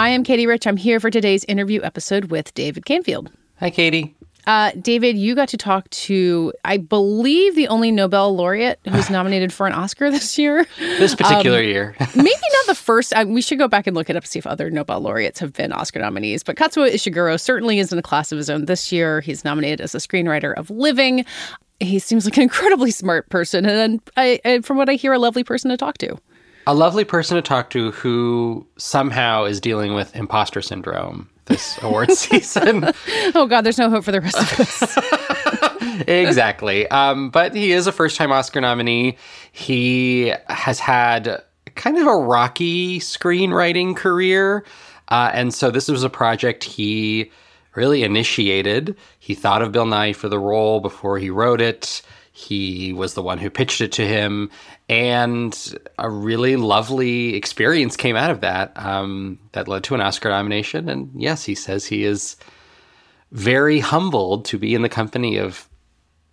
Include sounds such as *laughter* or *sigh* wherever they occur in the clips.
I am Katey Rich. I'm here for today's interview episode with David Canfield. Hi, Katey. Uh, David, you got to talk to, I believe, the only Nobel laureate who's *sighs* nominated for an Oscar this year. This particular um, year. *laughs* maybe not the first. I, we should go back and look it up to see if other Nobel laureates have been Oscar nominees. But Kazuo Ishiguro certainly is in a class of his own this year. He's nominated as a screenwriter of Living. He seems like an incredibly smart person, and I, I, from what I hear, a lovely person to talk to a lovely person to talk to who somehow is dealing with imposter syndrome this *laughs* award season. oh God, there's no hope for the rest of us. *laughs* exactly. Um, but he is a first time Oscar nominee. He has had kind of a rocky screenwriting career. Uh, and so this was a project he really initiated. He thought of Bill Nighy for the role before he wrote it. He was the one who pitched it to him, and a really lovely experience came out of that um, that led to an Oscar nomination. And yes, he says he is very humbled to be in the company of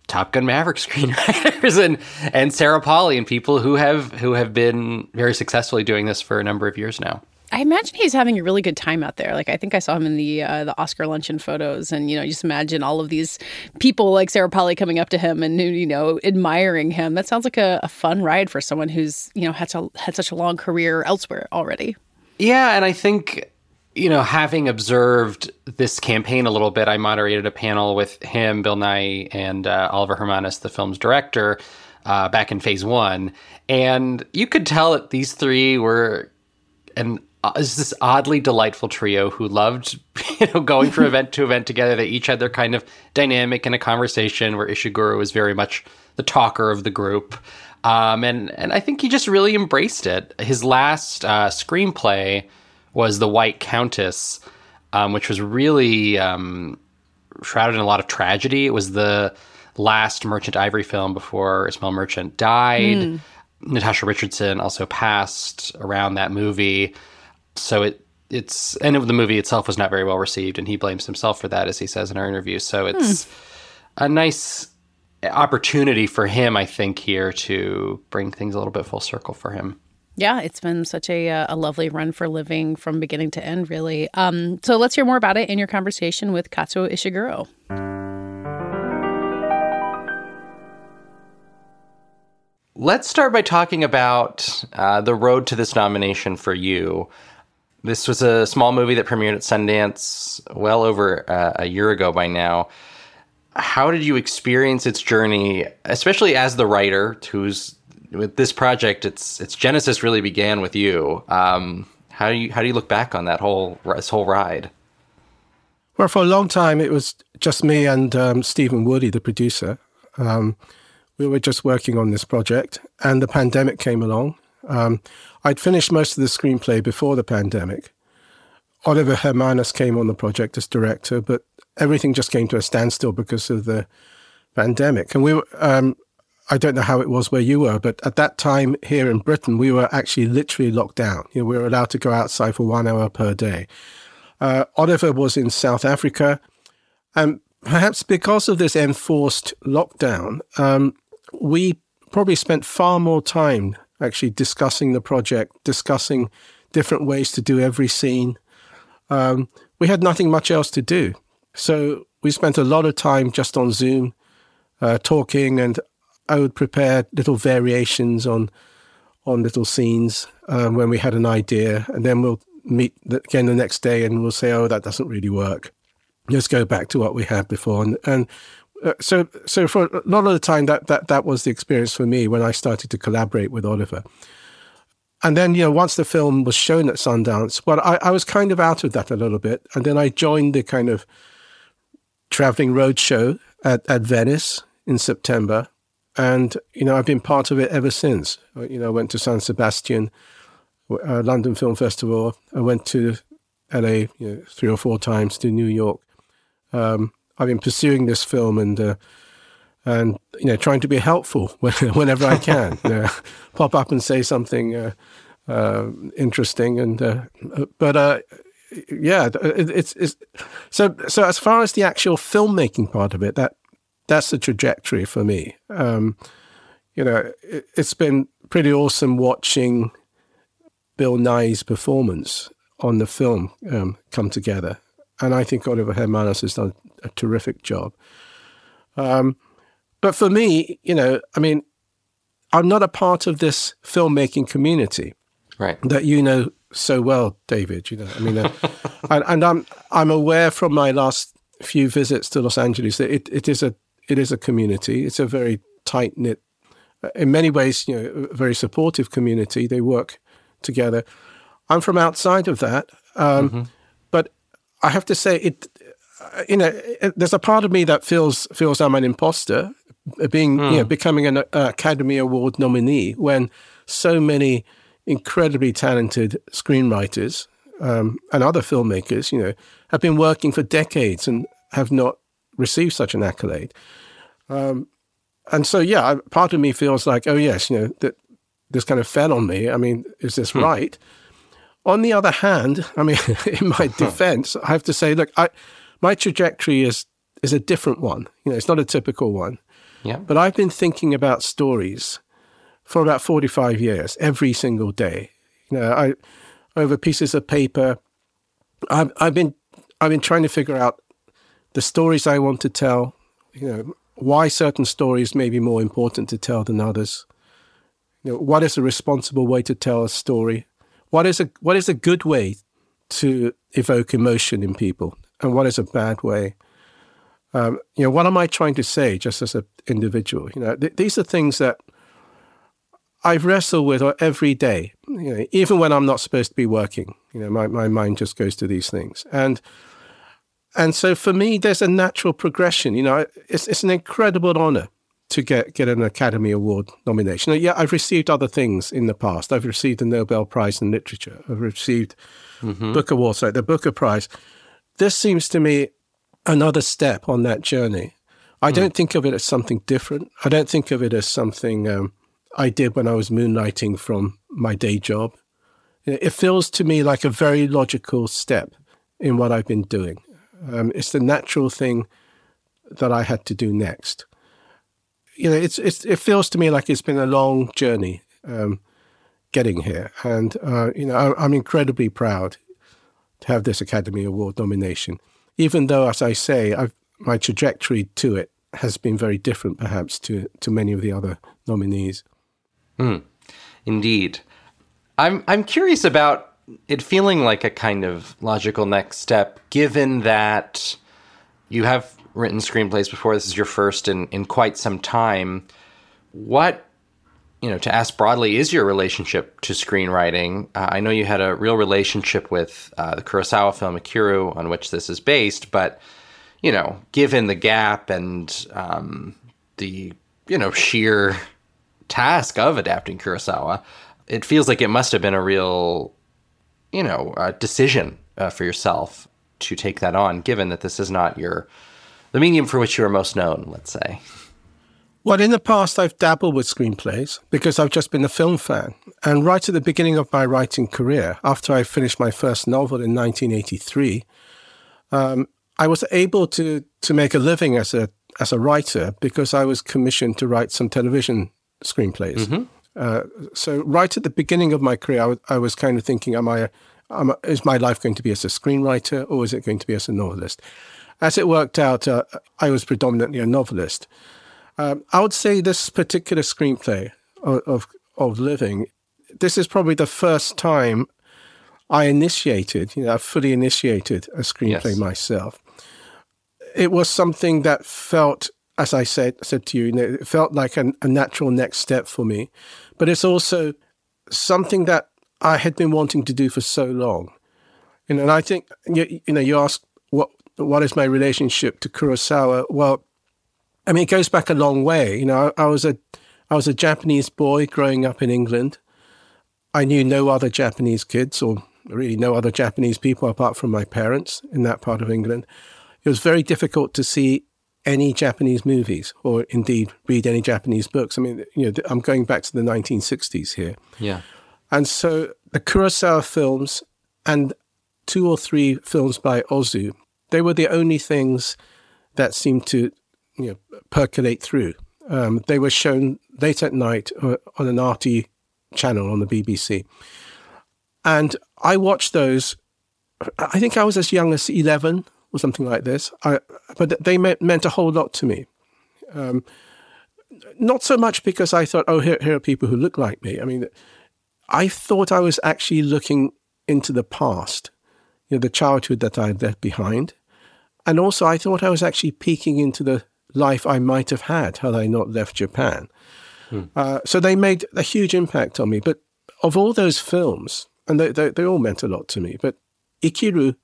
Top Gun Maverick *laughs* screenwriters and and Sarah Polley and people who have who have been very successfully doing this for a number of years now. I imagine he's having a really good time out there. Like I think I saw him in the uh, the Oscar luncheon photos, and you know, just imagine all of these people like Sarah Polley coming up to him and you know admiring him. That sounds like a, a fun ride for someone who's you know had to, had such a long career elsewhere already. Yeah, and I think you know, having observed this campaign a little bit, I moderated a panel with him, Bill Nighy, and uh, Oliver Hermanus, the film's director, uh, back in phase one. And you could tell that these three were an uh, is this oddly delightful trio who loved *laughs* you know going from *laughs* event to event together. They each had their kind of dynamic in a conversation where Ishiguro was very much the talker of the group. Um, and and I think he just really embraced it. His last uh, screenplay was The White Countess, um, which was really um, shrouded in a lot of tragedy. It was the last Merchant Ivory film before Ismail Merchant died. Mm. Natasha Richardson also passed around that movie so it it's and it, the movie itself was not very well received, and he blames himself for that, as he says in our interview. So it's hmm. a nice opportunity for him, I think, here to bring things a little bit full circle for him. Yeah, it's been such a uh, a lovely run for living from beginning to end, really. Um, so let's hear more about it in your conversation with Kazuo Ishiguro. Let's start by talking about uh, the road to this nomination for you. This was a small movie that premiered at Sundance well over uh, a year ago by now. How did you experience its journey, especially as the writer who's with this project? Its its genesis really began with you. Um, how do you how do you look back on that whole this whole ride? Well, for a long time, it was just me and um, Stephen Woolley, the producer. Um, we were just working on this project, and the pandemic came along, um, I'd finished most of the screenplay before the pandemic. Oliver Hermanus came on the project as director, but everything just came to a standstill because of the pandemic. And we were, um, I don't know how it was where you were, but at that time here in Britain, we were actually literally locked down. You know, we were allowed to go outside for one hour per day. Uh, Oliver was in South Africa. And perhaps because of this enforced lockdown, um, we probably spent far more time actually discussing the project, discussing different ways to do every scene. Um, we had nothing much else to do. So we spent a lot of time just on Zoom uh, talking, and I would prepare little variations on on little scenes um, when we had an idea, and then we'll meet again the next day and we'll say, "Oh, that doesn't really work." Let's go back to what we had before, and, and so so for a lot of the time that that that was the experience for me when I started to collaborate with Oliver. And then you know once the film was shown at Sundance, well I, I was kind of out of that a little bit, and then I joined the kind of traveling road show at, at Venice in September, and you know I've been part of it ever since. You know, I went to San Sebastian, uh, London Film Festival. I went to LA you know, three or four times to New York. Um, I've been pursuing this film and uh, and you know trying to be helpful *laughs* whenever I can. you know, *laughs* pop up and say something uh, uh, interesting, and uh, but uh, yeah, it, it's, it's so so as far as the actual filmmaking part of it, that that's the trajectory for me. Um, you know, it, has been pretty awesome watching Bill Nighy's performance on the film um, come together, and I think Oliver Hermanus has done a terrific job. Um, but for me, you know, I mean, I'm not a part of this filmmaking community, right? That you know so well, David. You know, I mean, uh, *laughs* and, and, I'm I'm aware from my last few visits to Los Angeles that it, it is a it is a community. It's a very tight knit, uh, in many ways, you know, a very supportive community. They work together. I'm from outside of that, um, mm-hmm. I have to say it. Uh, you know, it, there's a part of me that feels feels I'm an imposter, uh, being mm. you know hmm. becoming an uh, Academy Award nominee when so many incredibly talented screenwriters um, and other filmmakers, you know, have been working for decades and have not received such an accolade. Um, and so, yeah, part of me feels like, oh yes, you know, that this kind of fell on me. I mean, is this hmm. right? On the other hand, I mean, *laughs* *laughs* in my defense, I have to say, look, I, my trajectory is is a different one. You know, it's not a typical one. Yeah. But I've been thinking about stories for about 45 years, every single day. You know, I over pieces of paper. I've, I've been I've been trying to figure out the stories I want to tell. You know, why certain stories may be more important to tell than others. You know, what is a responsible way to tell a story? What is a what is a good way to evoke emotion in people, and what is a bad way? Um, you know, what am I trying to say just as an individual? You know, th- these are things that I wrestle with every day. You know, even when I'm not supposed to be working, you know, my, my mind just goes to these things, and and so for me, there's a natural progression. You know, it's it's an incredible honor to get get an Academy Award nomination. Yeah, I've received other things in the past. I've received the Nobel Prize in Literature. I've received mm-hmm. Book Awards, like the Booker Prize. This seems to me another step on that journey. I mm. don't think of it as something different. I don't think of it as something um, I did when I was moonlighting from my day job. It feels to me like a very logical step in what I've been doing. Um, it's the natural thing that I had to do next you know, it's, it's it feels to me like it's been a long journey um, getting here, and uh, you know, I, I'm incredibly proud to have this Academy Award nomination. Even though, as I say, I've, my trajectory to it has been very different, perhaps, to to many of the other nominees. Mm, indeed, I'm I'm curious about it feeling like a kind of logical next step, given that you have written screenplays before. This is your first in, in quite some time. What, you know, to ask broadly, is your relationship to screenwriting? Uh, I know you had a real relationship with uh, the Kurosawa film Ikiru, on which this is based, but, you know, given the gap and um, the, you know, sheer task of adapting Kurosawa, it feels like it must have been a real, you know, uh, decision for yourself to take that on, given that this is not your the medium for which you are most known, let's say? Well, in the past, I've dabbled with screenplays because I've just been a film fan. And right at the beginning of my writing career, after I finished my first novel in 1983, um, I was able to to make a living as a as a writer because I was commissioned to write some television screenplays. Mm-hmm. Uh, so right at the beginning of my career, I, w- I was kind of thinking, am I, am, is my life going to be as a screenwriter or is it going to be as a novelist? As it worked out, uh, I was predominantly a novelist. Um, I would say this particular screenplay of, of, of Living, this is probably the first time I initiated, you know, I fully initiated a screenplay yes. myself. It was something that felt, as I said said to you, you know, it felt like a, a natural next step for me. But it's also something that I had been wanting to do for so long. You know, and I think you, you know, you ask what what is my relationship to Kurosawa? Well, I mean, it goes back a long way. You know, I, I was a I was a Japanese boy growing up in England. I knew no other Japanese kids or really no other Japanese people apart from my parents in that part of England. It was very difficult to see any Japanese movies or indeed read any Japanese books. I mean, you know, I'm going back to the 1960s here. Yeah. And so the Kurosawa films and two or three films by Ozu, they were the only things that seemed to you know, percolate through. Um, they were shown late at night uh, on an RT channel on the BBC. And I watched those. I think I was as young as 11 or something like this. I, but they meant, meant a whole lot to me. Um, not so much because I thought, oh, here, here are people who look like me. I mean, I thought I was actually looking into the past, you know, the childhood that I left behind. And also, I thought I was actually peeking into the life I might have had had I not left Japan. Hmm. Uh, so they made a huge impact on me. But of all those films, and they, they, they all meant a lot to me, but Ikiru,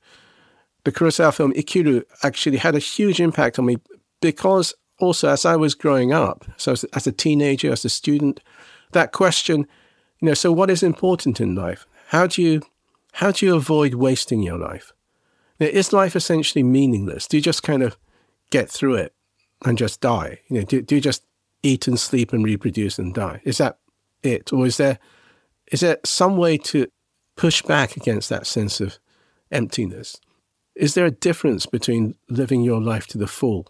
the Kurosawa film Ikiru, actually had a huge impact on me because also as I was growing up, so as, as a teenager, as a student, that question, you know, so what is important in life? How do you how do you avoid wasting your life? Is life essentially meaningless? Do you just kind of get through it and just die? You know, do, do you just eat and sleep and reproduce and die? Is that it, or is there is there some way to push back against that sense of emptiness? Is there a difference between living your life to the full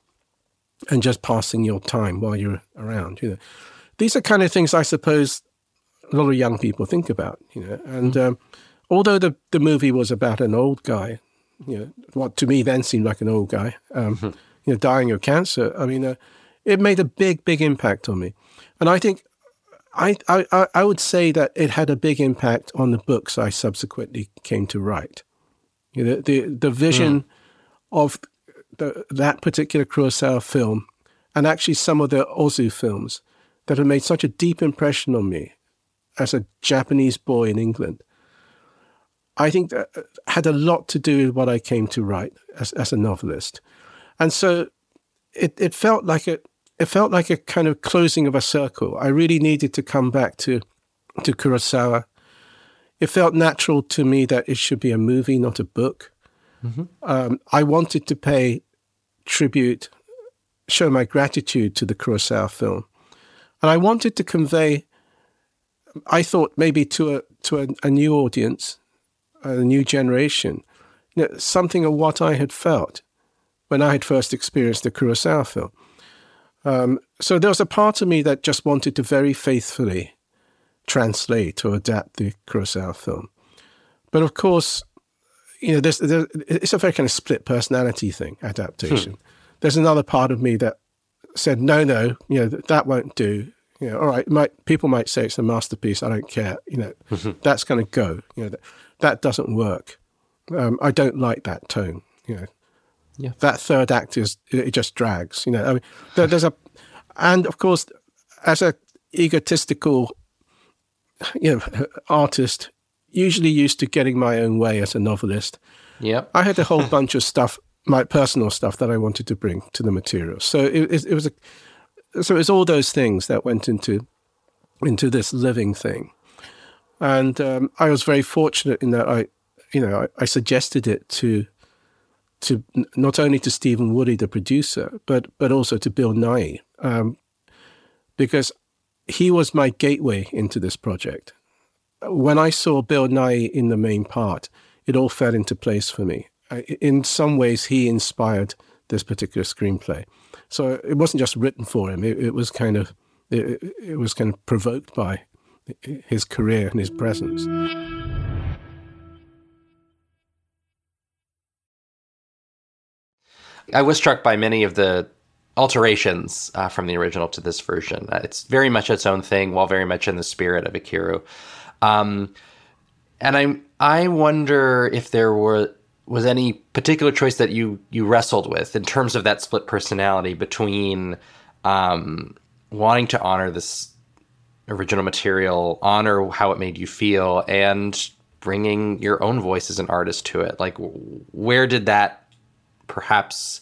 and just passing your time while you're around? You know, these are kind of things I suppose a lot of young people think about. You know, and mm-hmm. um, although the the movie was about an old guy, you know, what to me then seemed like an old guy, um, mm-hmm. you know, dying of cancer. I mean, uh, it made a big, big impact on me, and I think. I, I, I would say that it had a big impact on the books I subsequently came to write. You know, the the vision mm. of the, that particular Kurosawa film, and actually some of the Ozu films, that have made such a deep impression on me as a Japanese boy in England, I think that uh, had a lot to do with what I came to write as, as a novelist. And so it, it felt like a it felt like a kind of closing of a circle. I really needed to come back to to Kurosawa. It felt natural to me that it should be a movie, not a book. Mm-hmm. Um, I wanted to pay tribute, show my gratitude to the Kurosawa film, and I wanted to convey I thought maybe to a to a, a new audience, a new generation, you know, something of what I had felt when I had first experienced the Kurosawa film. Um, so there was a part of me that just wanted to very faithfully translate or adapt the Kurosawa film. But of course, you know, there's, there's, it's a very kind of split personality thing, adaptation. Hmm. There's another part of me that said, no, no, you know, that won't do you know, all right, might, people might say it's a masterpiece. I don't care. You know, mm-hmm. that's going to go. You know, that, that doesn't work. Um, I don't like that tone. You know, yeah. that third act is it, just drags. You know, I mean, there, there's a, and of course, as a egotistical, you know, *laughs* artist, usually used to getting my own way as a novelist. Yeah, I had a whole bunch of stuff, my personal stuff that I wanted to bring to the material. So it, it, it was a so it's all those things that went into into this living thing, and um, I was very fortunate in that I, you know, I, I suggested it to to not only to Stephen Woolley, the producer, but but also to Bill Nighy, um, because he was my gateway into this project. When I saw Bill Nighy in the main part, it all fell into place for me. In some ways, he inspired this particular screenplay. So it wasn't just written for him; it, it was kind of it, it was kind of provoked by his career and his presence. I was struck by many of the alterations uh, from the original to this version. Uh, it's very much its own thing, while very much in the spirit of Ikiru. Um, and I I wonder if there were was any particular choice that you you wrestled with in terms of that split personality between um, wanting to honor this original material, honor how it made you feel, and bringing your own voice as an artist to it? Like, where did that perhaps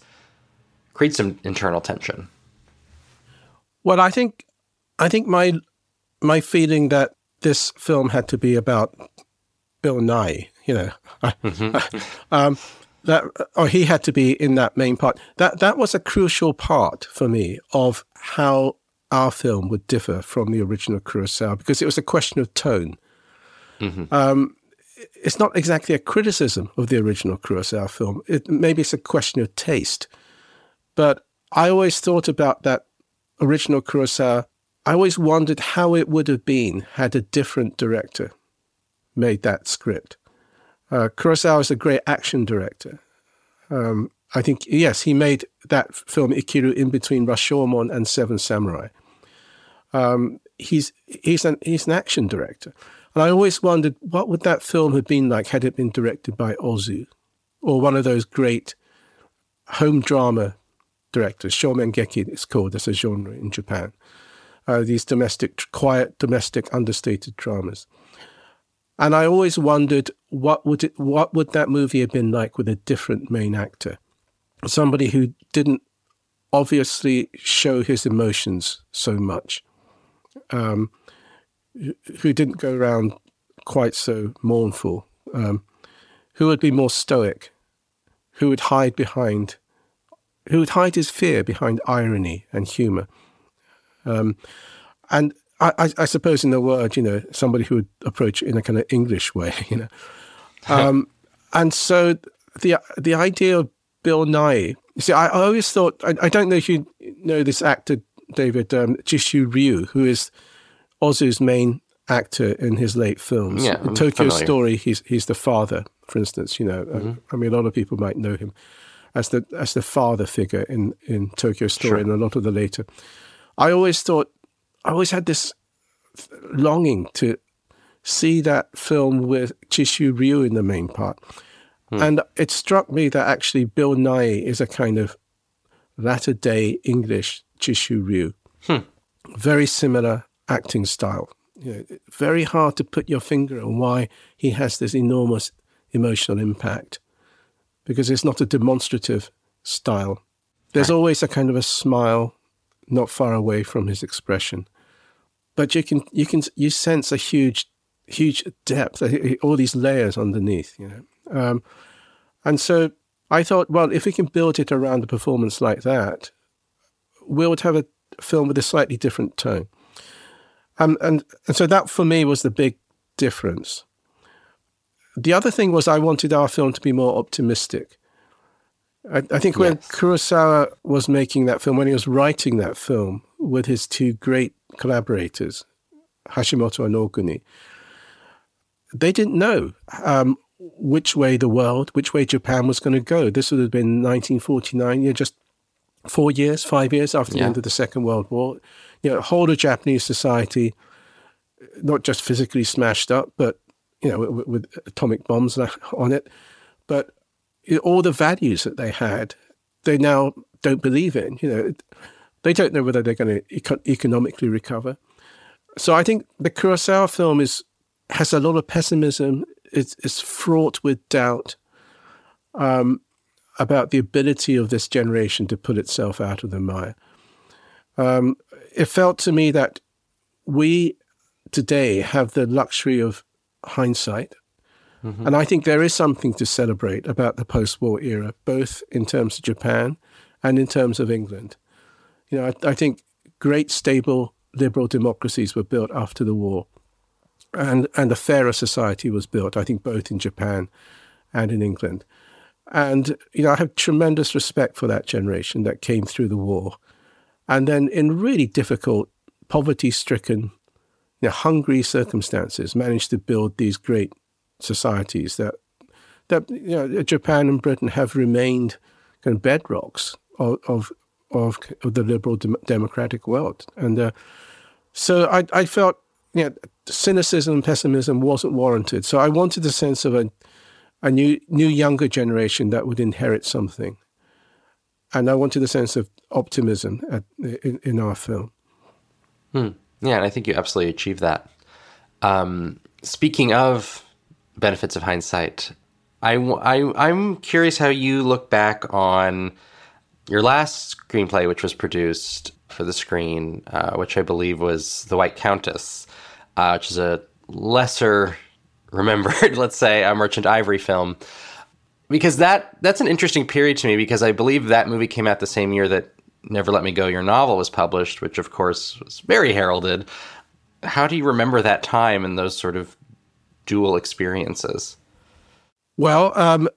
create some internal tension? Well, I think, I think my my feeling that this film had to be about Bill Nighy, you know, *laughs* mm-hmm. *laughs* um, that or he had to be in that main part. That that was a crucial part for me of how our film would differ from the original Kurosawa because it was a question of tone. Mm-hmm. Um, it's not exactly a criticism of the original Kurosawa film. It, maybe it's a question of taste. But I always thought about that original Kurosawa. I always wondered how it would have been had a different director made that script. Uh, Kurosawa is a great action director. Um, I think, yes, he made that film Ikiru in between Rashomon and Seven Samurai. Um, he's he's an he's an action director, and I always wondered what would that film have been like had it been directed by Ozu, or one of those great home drama directors. Shomingeki it's called as a genre in Japan. Uh, these domestic, quiet, domestic, understated dramas. And I always wondered what would it, what would that movie have been like with a different main actor, somebody who didn't obviously show his emotions so much um, who didn't go around quite so mournful, um, who would be more stoic, who would hide behind, who would hide his fear behind irony and humor. Um, and I, I, suppose, in the word, you know, somebody who would approach in a kind of English way, *laughs* you know. Um, and so the the idea of Bill Nighy, you see, I, I always thought, I, I, don't know if you know this actor, David um, Chishu Ryu, who is Ozu's main actor in his late films. Yeah, in Tokyo familiar. Story, he's he's the father, for instance. You know, mm-hmm. I mean, a lot of people might know him as the as the father figure in in Tokyo Story sure. and a lot of the later. I always thought, I always had this longing to see that film with Chishu Ryu in the main part. Hmm. And it struck me that actually Bill Nighy is a kind of latter day English Chishu Ryu. Hmm. Very similar acting style. You know, very hard to put your finger on why he has this enormous emotional impact because it's not a demonstrative style. There's right. always a kind of a smile not far away from his expression. But you can you can you sense a huge huge depth, all these layers underneath, you know. Um, and so I thought, well, if we can build it around a performance like that, we would have a film with a slightly different tone. Um, and, and so that for me was the big difference. The other thing was I wanted our film to be more optimistic. I, I think when yes. Kurosawa was making that film, when he was writing that film with his two great collaborators, Hashimoto and Oguni, they didn't know um, which way the world, which way Japan was going to go. This would have been 1949, you know, just four years, five years after yeah. the end of the Second World War. You know, whole of Japanese society, not just physically smashed up, but you know, with, with atomic bombs on it, but all the values that they had, they now don't believe in. You know, they don't know whether they're going to eco- economically recover. So I think the Kurosawa film is has a lot of pessimism. It's, it's fraught with doubt. Um, about the ability of this generation to pull itself out of the mire. Um, it felt to me that we today have the luxury of hindsight. Mm-hmm. And I think there is something to celebrate about the post war era, both in terms of Japan and in terms of England. You know, I, I think great, stable, liberal democracies were built after the war. And, and a fairer society was built, I think, both in Japan and in England. And, you know, I have tremendous respect for that generation that came through the war. And then in really difficult, poverty stricken, you know, hungry circumstances, managed to build these great societies that, that you know, Japan and Britain have remained kind of bedrocks of, of, of, the liberal dem- democratic world. And uh, so I, I felt, you know, cynicism and pessimism wasn't warranted. So I wanted a sense of a, a new new younger generation that would inherit something. And I wanted a sense of optimism at, in, in our film. Hmm. Yeah, and I think you absolutely achieved that. Um, speaking of benefits of hindsight, I, I, I'm curious how you look back on your last screenplay, which was produced for the screen, uh, which I believe was The White Countess, uh, which is a lesser remembered, *laughs* let's say, a Merchant Ivory film. Because that that's an interesting period to me because I believe that movie came out the same year that Never Let Me Go, your novel was published, which of course was very heralded. How do you remember that time and those sort of dual experiences? Well, um,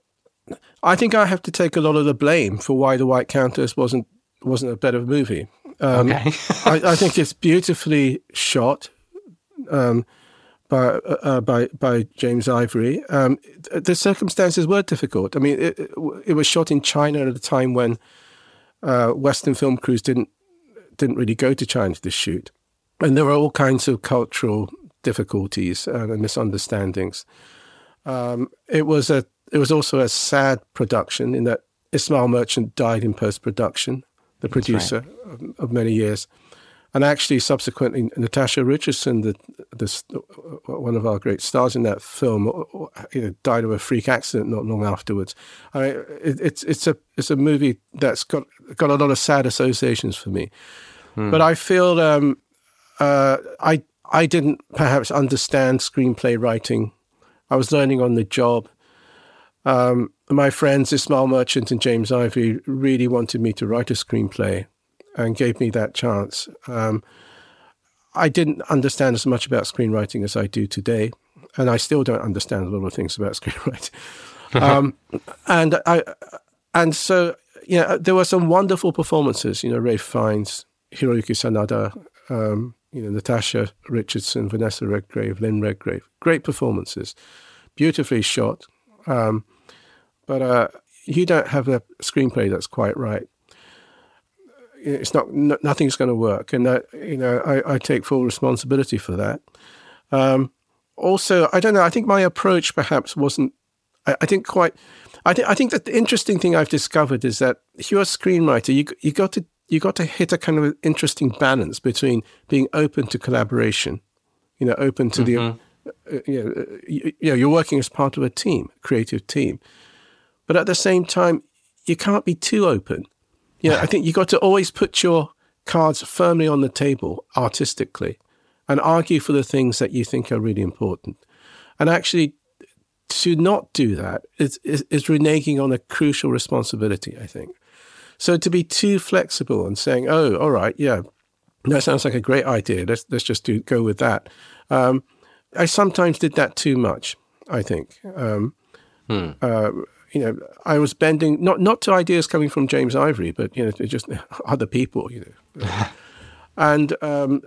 I think I have to take a lot of the blame for why The White Countess wasn't wasn't a better movie. Um, okay. *laughs* I, I, think it's beautifully shot um, by uh, by by James Ivory. Um, the circumstances were difficult. I mean, it, it, was shot in China at a time when uh, Western film crews didn't didn't really go to China to shoot, and there were all kinds of cultural difficulties and misunderstandings. Um, it was a it was also a sad production in that Ismail Merchant died in post production, the producer right. of, of, many years, and actually subsequently Natasha Richardson, the, the one of our great stars in that film, you know, died of a freak accident not long afterwards. I mean, it, it's it's a it's a movie that's got got a lot of sad associations for me, hmm. but I feel um, uh, I I didn't perhaps understand screenplay writing. I was learning on the job. Um, my friends Ismail Merchant and James Ivory really wanted me to write a screenplay and gave me that chance. Um, I didn't understand as much about screenwriting as I do today, and I still don't understand a lot of things about *laughs* screenwriting. um, *laughs* and I, and so you know, there were some wonderful performances. You know, Ralph Fiennes, Hiroyuki Sanada, um, you know, Natasha Richardson, Vanessa Redgrave, Lynn Redgrave. Great performances, beautifully shot. Um, but uh, you don't have a screenplay that's quite right. It's not. nothing's going to work, and that you know, I, I, take full responsibility for that. Um, also, I don't know. I think my approach perhaps wasn't. I, I think quite. I think I think that the interesting thing I've discovered is that if you're a screenwriter, you you got to you got to hit a kind of interesting balance between being open to collaboration, you know, open to mm-hmm. the, uh, you, know, uh, you, you, know, you're working as part of a team, creative team, but at the same time, you can't be too open. Know, I think you got to always put your cards firmly on the table artistically, and argue for the things that you think are really important, and actually. To not do that is, is, is reneging on a crucial responsibility, I think. So to be too flexible and saying, "Oh, all right, yeah, that sounds like a great idea. Let's let's just do go with that." Um, I sometimes did that too much. I think. Um, hmm. uh, you know, I was bending not not to ideas coming from James Ivory, but you know, to just *laughs* other people. You know, *laughs* and um,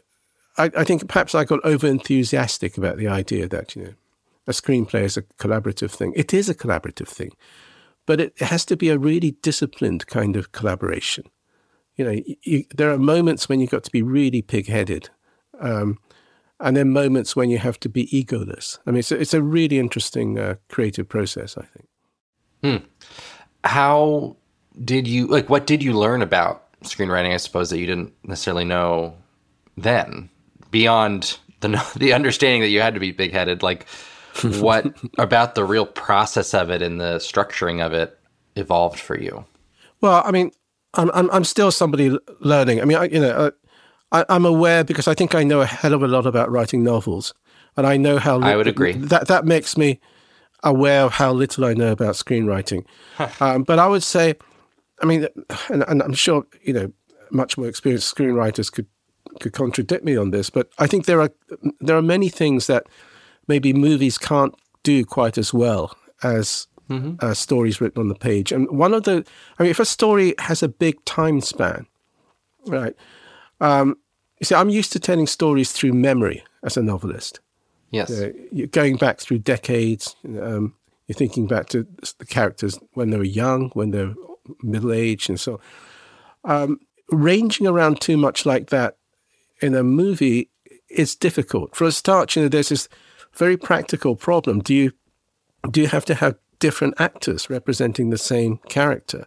I, I, think perhaps I got over enthusiastic about the idea that you know, a screenplay is a collaborative thing. It is a collaborative thing, but it has to be a really disciplined kind of collaboration. You know, you, there are moments when you've got to be really pig-headed, um, and then moments when you have to be egoless. I mean, it's a, it's a really interesting uh, creative process, I think. Hmm. How did you like? What did you learn about screenwriting? I suppose that you didn't necessarily know then, beyond the *laughs* the understanding that you had to be big-headed. Like, *laughs* what about the real process of it and the structuring of it evolved for you? Well, I mean, I'm I'm, I'm still somebody learning. I mean, I, you know, I, I'm aware because I think I know a hell of a lot about writing novels, and I know how I would agree that that makes me aware of how little I know about screenwriting. um, but I would say, I mean, and, and I'm sure you know, much more experienced screenwriters could could contradict me on this, but I think there are there are many things that maybe movies can't do quite as well as mm-hmm. uh, stories written on the page. And one of the, I mean, if a story has a big time span, right? Um, you see, I'm used to telling stories through memory as a novelist. Yes. You you're going back through decades. Um, you're thinking back to the characters when they were young, when they're middle aged, and so um, ranging around too much like that in a movie is difficult. For a start, you know, there's this very practical problem. Do you do you have to have different actors representing the same character?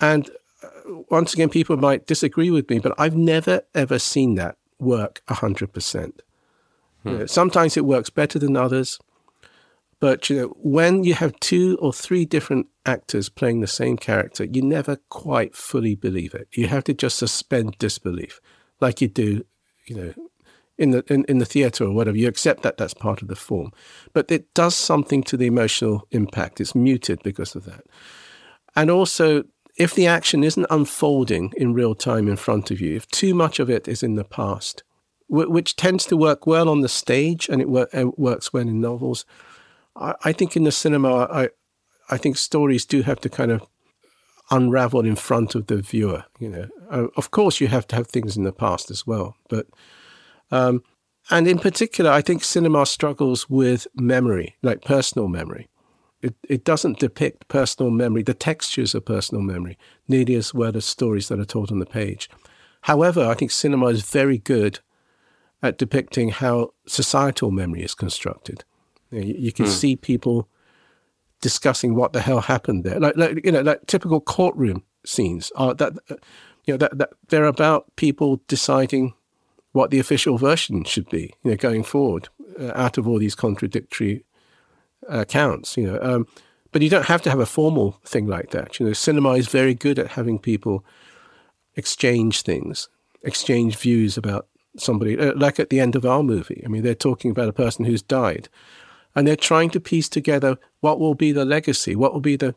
And uh, once again, people might disagree with me, but I've never ever seen that work hundred percent. Hmm. sometimes it works better than others, But you know, when you have two or three different actors playing the same character, you never quite fully believe it. You have to just suspend disbelief, like you do, you know, in the in, in the theatre or whatever. You accept that that's part of the form, but it does something to the emotional impact. It's muted because of that, and also if the action isn't unfolding in real time in front of you, if too much of it is in the past, which tends to work well on the stage and it, wor- it works well in novels I, I think in the cinema, I I think stories do have to kind of unravel in front of the viewer. You know, uh, of course, you have to have things in the past as well, but um, and in particular, I think cinema struggles with memory, like personal memory. It it doesn't depict personal memory, the textures of personal memory, nearly as well as stories that are told on the page. However, I think cinema is very good at depicting how societal memory is constructed. You, know, you, you can mm. see people discussing what the hell happened there, like, like you know, like typical courtroom scenes are that uh, you know that, that they're about people deciding what the official version should be, you know, going forward uh, out of all these contradictory accounts, you know. Um, but you don't have to have a formal thing like that. You know, cinema is very good at having people exchange things, exchange views about somebody. Uh, like at the end of our movie, I mean, they're talking about a person who's died, and they're trying to piece together what will be the legacy, what will be the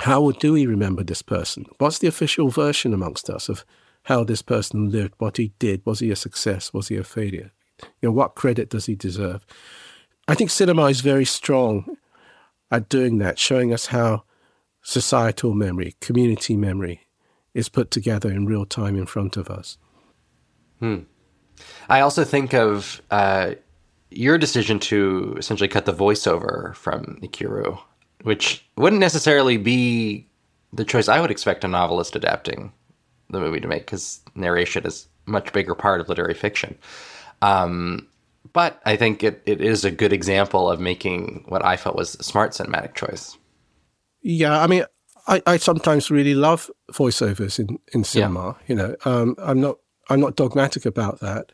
how do we remember this person? What's the official version amongst us of how this person lived, what he did? Was he a success? Was he a failure? You know, what credit does he deserve? I think cinema is very strong at doing that, showing us how societal memory, community memory is put together in real time in front of us. Hmm. I also think of uh, your decision to essentially cut the voiceover from Ikiru, which wouldn't necessarily be the choice I would expect a novelist adapting the movie to make, because narration is a much bigger part of literary fiction. Um, but I think it, it is a good example of making what I felt was a smart cinematic choice. Yeah, I mean, I, I sometimes really love voiceovers in, in cinema. Yeah. You know, um, I'm not I'm not dogmatic about that.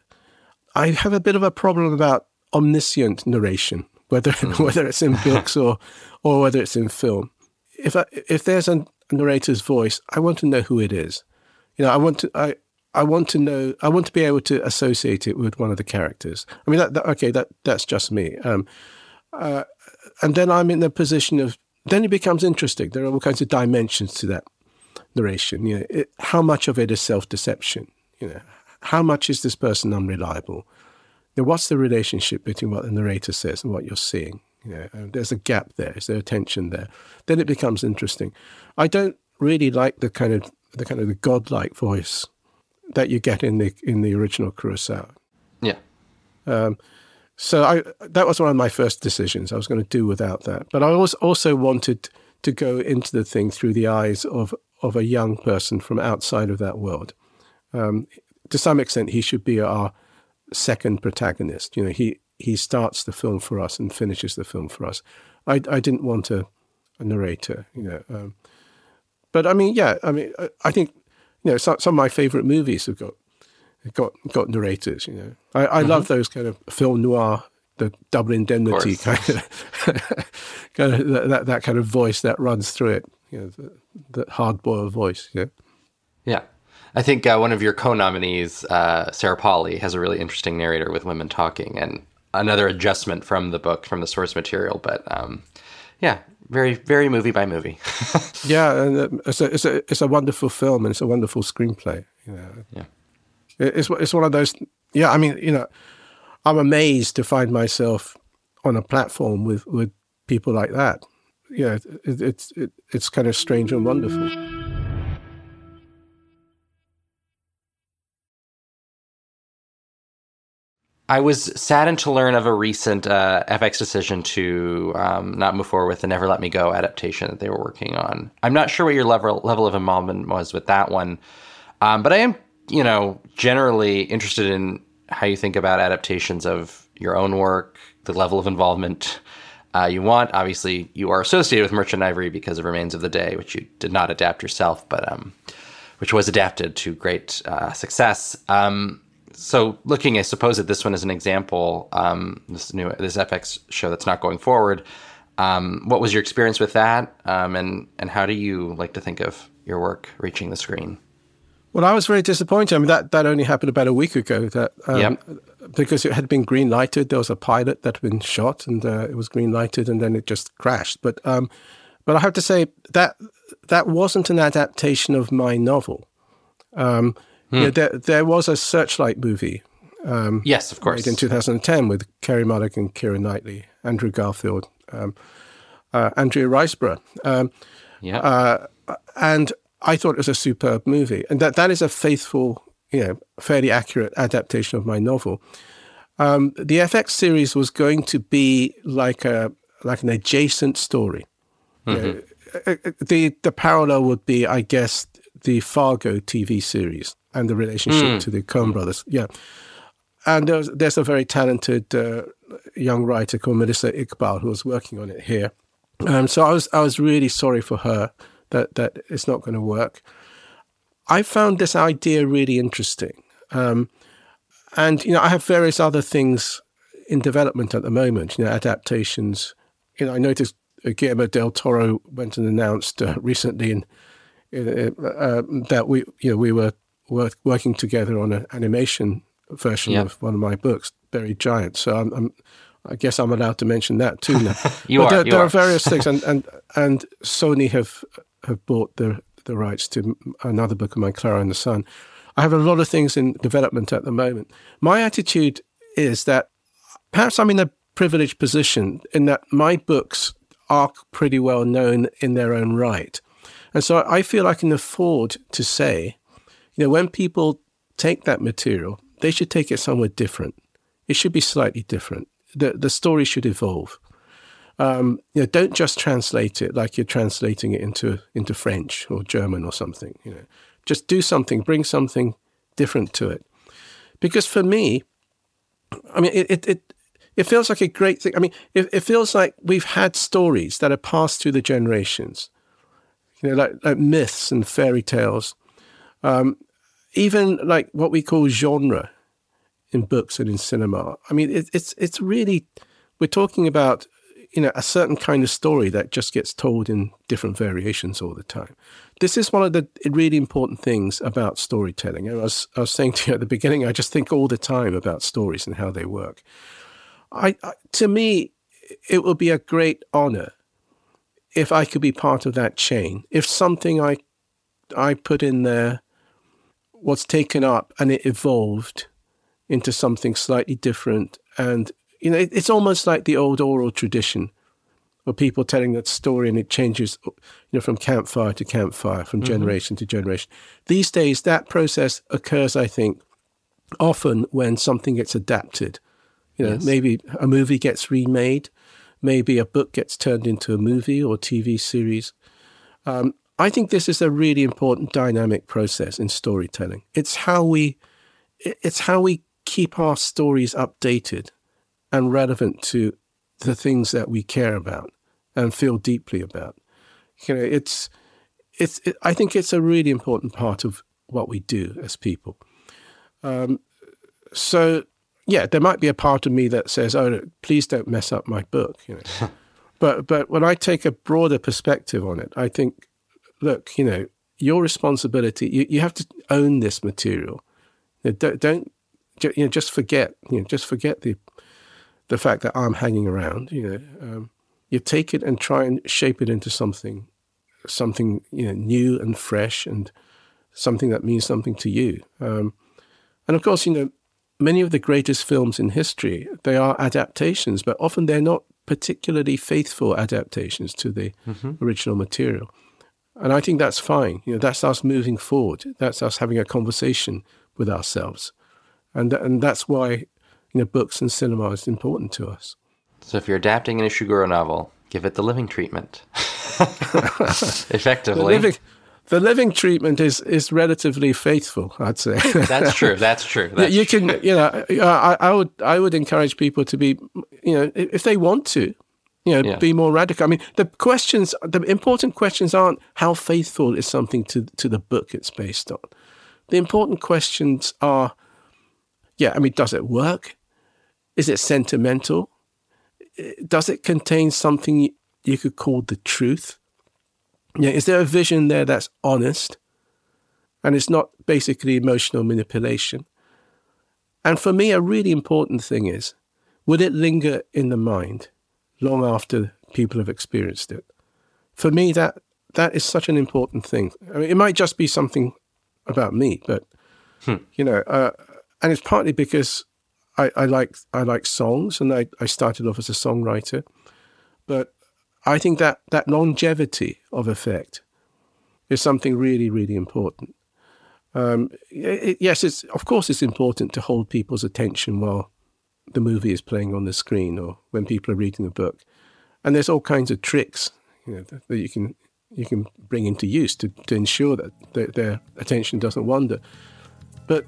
I have a bit of a problem about omniscient narration, whether *laughs* mm. whether it's in *laughs* books or or whether it's in film. If I, if there's a narrator's voice, I want to know who it is. You know, I want to I I want to know I want to be able to associate it with one of the characters. I mean, that, that okay, that that's just me. Um, uh, and then I'm in the position of then it becomes interesting. There are all kinds of dimensions to that narration. You know, it, how much of it is self deception? You know, how much is this person unreliable? Now, what's the relationship between what the narrator says and what you're seeing? You know, there's a gap there. Is there a tension there? Then it becomes interesting. I don't really like the kind of the kind of the godlike voice that you get in the in the original Kurosawa. Yeah. Um, so I that was one of my first decisions. I was going to do without that, but I was also wanted to go into the thing through the eyes of of a young person from outside of that world. Um, to some extent, he should be our second protagonist. You know, he he starts the film for us and finishes the film for us. I I didn't want a, a narrator. You know, um, but I mean, yeah, I mean, I, I think you know some, some of my favorite movies have got got got narrators. You know, I, I mm-hmm. love those kind of film noir, the double indemnity of kind of *laughs* kind of that, that kind of voice that runs through it. You know, the, the hard boiled voice. Yeah. Yeah. I think uh, one of your co-nominees, uh, Sarah Polley, has a really interesting narrator with women talking, and another adjustment from the book, from the source material. But um, yeah, very, very movie by movie. *laughs* yeah, and uh, it's a, it's a it's a wonderful film, and it's a wonderful screenplay. You know. Yeah, it's it's one of those. Yeah, I mean, you know, I'm amazed to find myself on a platform with with people like that. Yeah, it, it's it, it's kind of strange and wonderful. I was saddened to learn of a recent uh, FX decision to um, not move forward with the Never Let Me Go adaptation that they were working on. I'm not sure what your level level of involvement was with that one, um, but I am, you know, generally interested in how you think about adaptations of your own work, the level of involvement uh, you want. Obviously, you are associated with Merchant Ivory because of Remains of the Day, which you did not adapt yourself, but um, which was adapted to great uh, success. Um, so looking, I suppose, at this one as an example, um, this new this FX show that's not going forward. Um, what was your experience with that, um, and and how do you like to think of your work reaching the screen? Well, I was very disappointed. I mean, that, that only happened about a week ago. That um, Yep. because it had been green lighted. There was a pilot that had been shot, and uh, it was green lighted, and then it just crashed. But um, but I have to say that that wasn't an adaptation of my novel. Um, you know, there there was a Searchlight movie Yes, of course. made in 2010 with Carey Mulligan, Keira Knightley, Andrew Garfield, um, uh, Andrea Riseborough. Um, yeah. and I thought it was a superb movie, and that that is a faithful, you know, fairly accurate adaptation of my novel. Um, the FX series was going to be like a like an adjacent story. You know, uh, uh, the the parallel would be, I guess, the Fargo TV series and the relationship to the Coen brothers. Yeah, and there's there's a very talented uh, young writer called Melissa Iqbal who was working on it here. Um, so I was I was really sorry for her that that it's not going to work. I found this idea really interesting, um, and you know I have various other things in development at the moment. You know, adaptations. You know, I noticed Guillermo del Toro went and announced uh, recently in, in, uh, uh, that we you know we were work, working together on an animation version Yeah. of one of my books, Buried Giant. So I'm, I'm I guess I'm allowed to mention that too now. *laughs* You are, There, you there are. are various things, and, *laughs* and and Sony have have bought the the rights to another book of mine, Clara and the Sun. I have a lot of things in development at the moment. My attitude is that perhaps I'm in a privileged position in that my books are pretty well known in their own right, and so I feel I can afford to say, you know, when people take that material, they should take it somewhere different. It should be slightly different. The the story should evolve. Um, you know, don't just translate it like you're translating it into into French or German or something. You know, just do something, bring something different to it. Because for me, I mean, it it it, feels like a great thing. I mean, it, it feels like we've had stories that are passed through the generations. You know, like like myths and fairy tales, um, even like what we call genre in books and in cinema. I mean, it, it's it's really we're talking about you know a certain kind of story that just gets told in different variations all the time. This is one of the really important things about storytelling. I was I was saying to you at the beginning, I just think all the time about stories and how they work. I, I to me, it would be a great honor if I could be part of that chain. If something I I put in there was taken up and it evolved into something slightly different. And, you know, it, it's almost like the old oral tradition of people telling that story and it changes, you know, from campfire to campfire, from generation to generation. These days, that process occurs, I think, often when something gets adapted. You know, maybe a movie gets remade, maybe a book gets turned into a movie or TV series. Um, I think this is a really important dynamic process in storytelling. It's how we, it's how we keep our stories updated and relevant to the things that we care about and feel deeply about. You know, it's, it's. It, I think it's a really important part of what we do as people. Um, so, yeah, there might be a part of me that says, "Oh, please don't mess up my book." You know, *laughs* but but when I take a broader perspective on it, I think look, you know, your responsibility, you, you have to own this material. You know, don't, don't you know, just forget, you know, just forget the the fact that I'm hanging around. You know, um, you take it and try and shape it into something, something you know, new and fresh, and something that means something to you. Um, and of course, you know, many of the greatest films in history they are adaptations, but often they're not particularly faithful adaptations to the original material. And I think that's fine. You know, that's us moving forward. That's us having a conversation with ourselves, and and that's why you know books and cinema is important to us. So if you're adapting an Ishiguro novel, give it the living treatment. *laughs* The Effectively. living, the living treatment is is relatively faithful, I'd say. *laughs* That's true. That's true. That's you can, you know, I, I would I would encourage people to be, you know, if they want to, you know, Yeah. be more radical. I mean, the questions, the important questions aren't how faithful is something to to the book it's based on. The important questions are, yeah, I mean, does it work? Is it sentimental? Eh, does it contain something you could call the truth? Yeah, is there a vision there that's honest? And it's not basically emotional manipulation. And for me, a really important thing is would it linger in the mind long after people have experienced it? For me, that that is such an important thing. I mean, it might just be something about me, but hmm. you know, uh, and it's partly because I, I, like I like songs, and I, I started off as a songwriter, but I think that that longevity of effect is something really, really important. Um, it, yes, it's of course it's important to hold people's attention while the movie is playing on the screen or when people are reading the book, and there's all kinds of tricks you know, that, that you can you can bring into use to, to ensure that their, their attention doesn't wander. But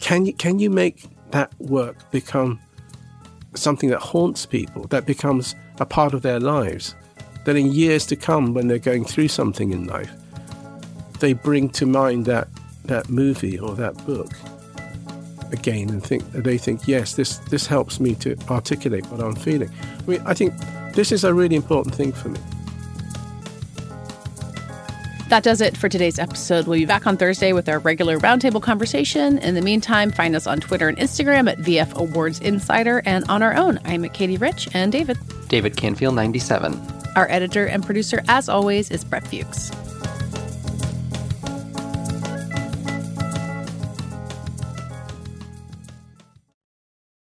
can you can you make that work become something that haunts people, that becomes a part of their lives, that in years to come, when they're going through something in life, they bring to mind that that movie or that book again and think they think yes this this helps me to articulate what I'm feeling. I mean I think this is a really important thing for me. That does it for today's episode. We'll be back on Thursday with our regular roundtable conversation. In the meantime, find us on Twitter and Instagram at VF Awards Insider and on our own. I'm at Katey Rich and David. David Canfield, 97. Our editor and producer, as always, is Brett Fuchs.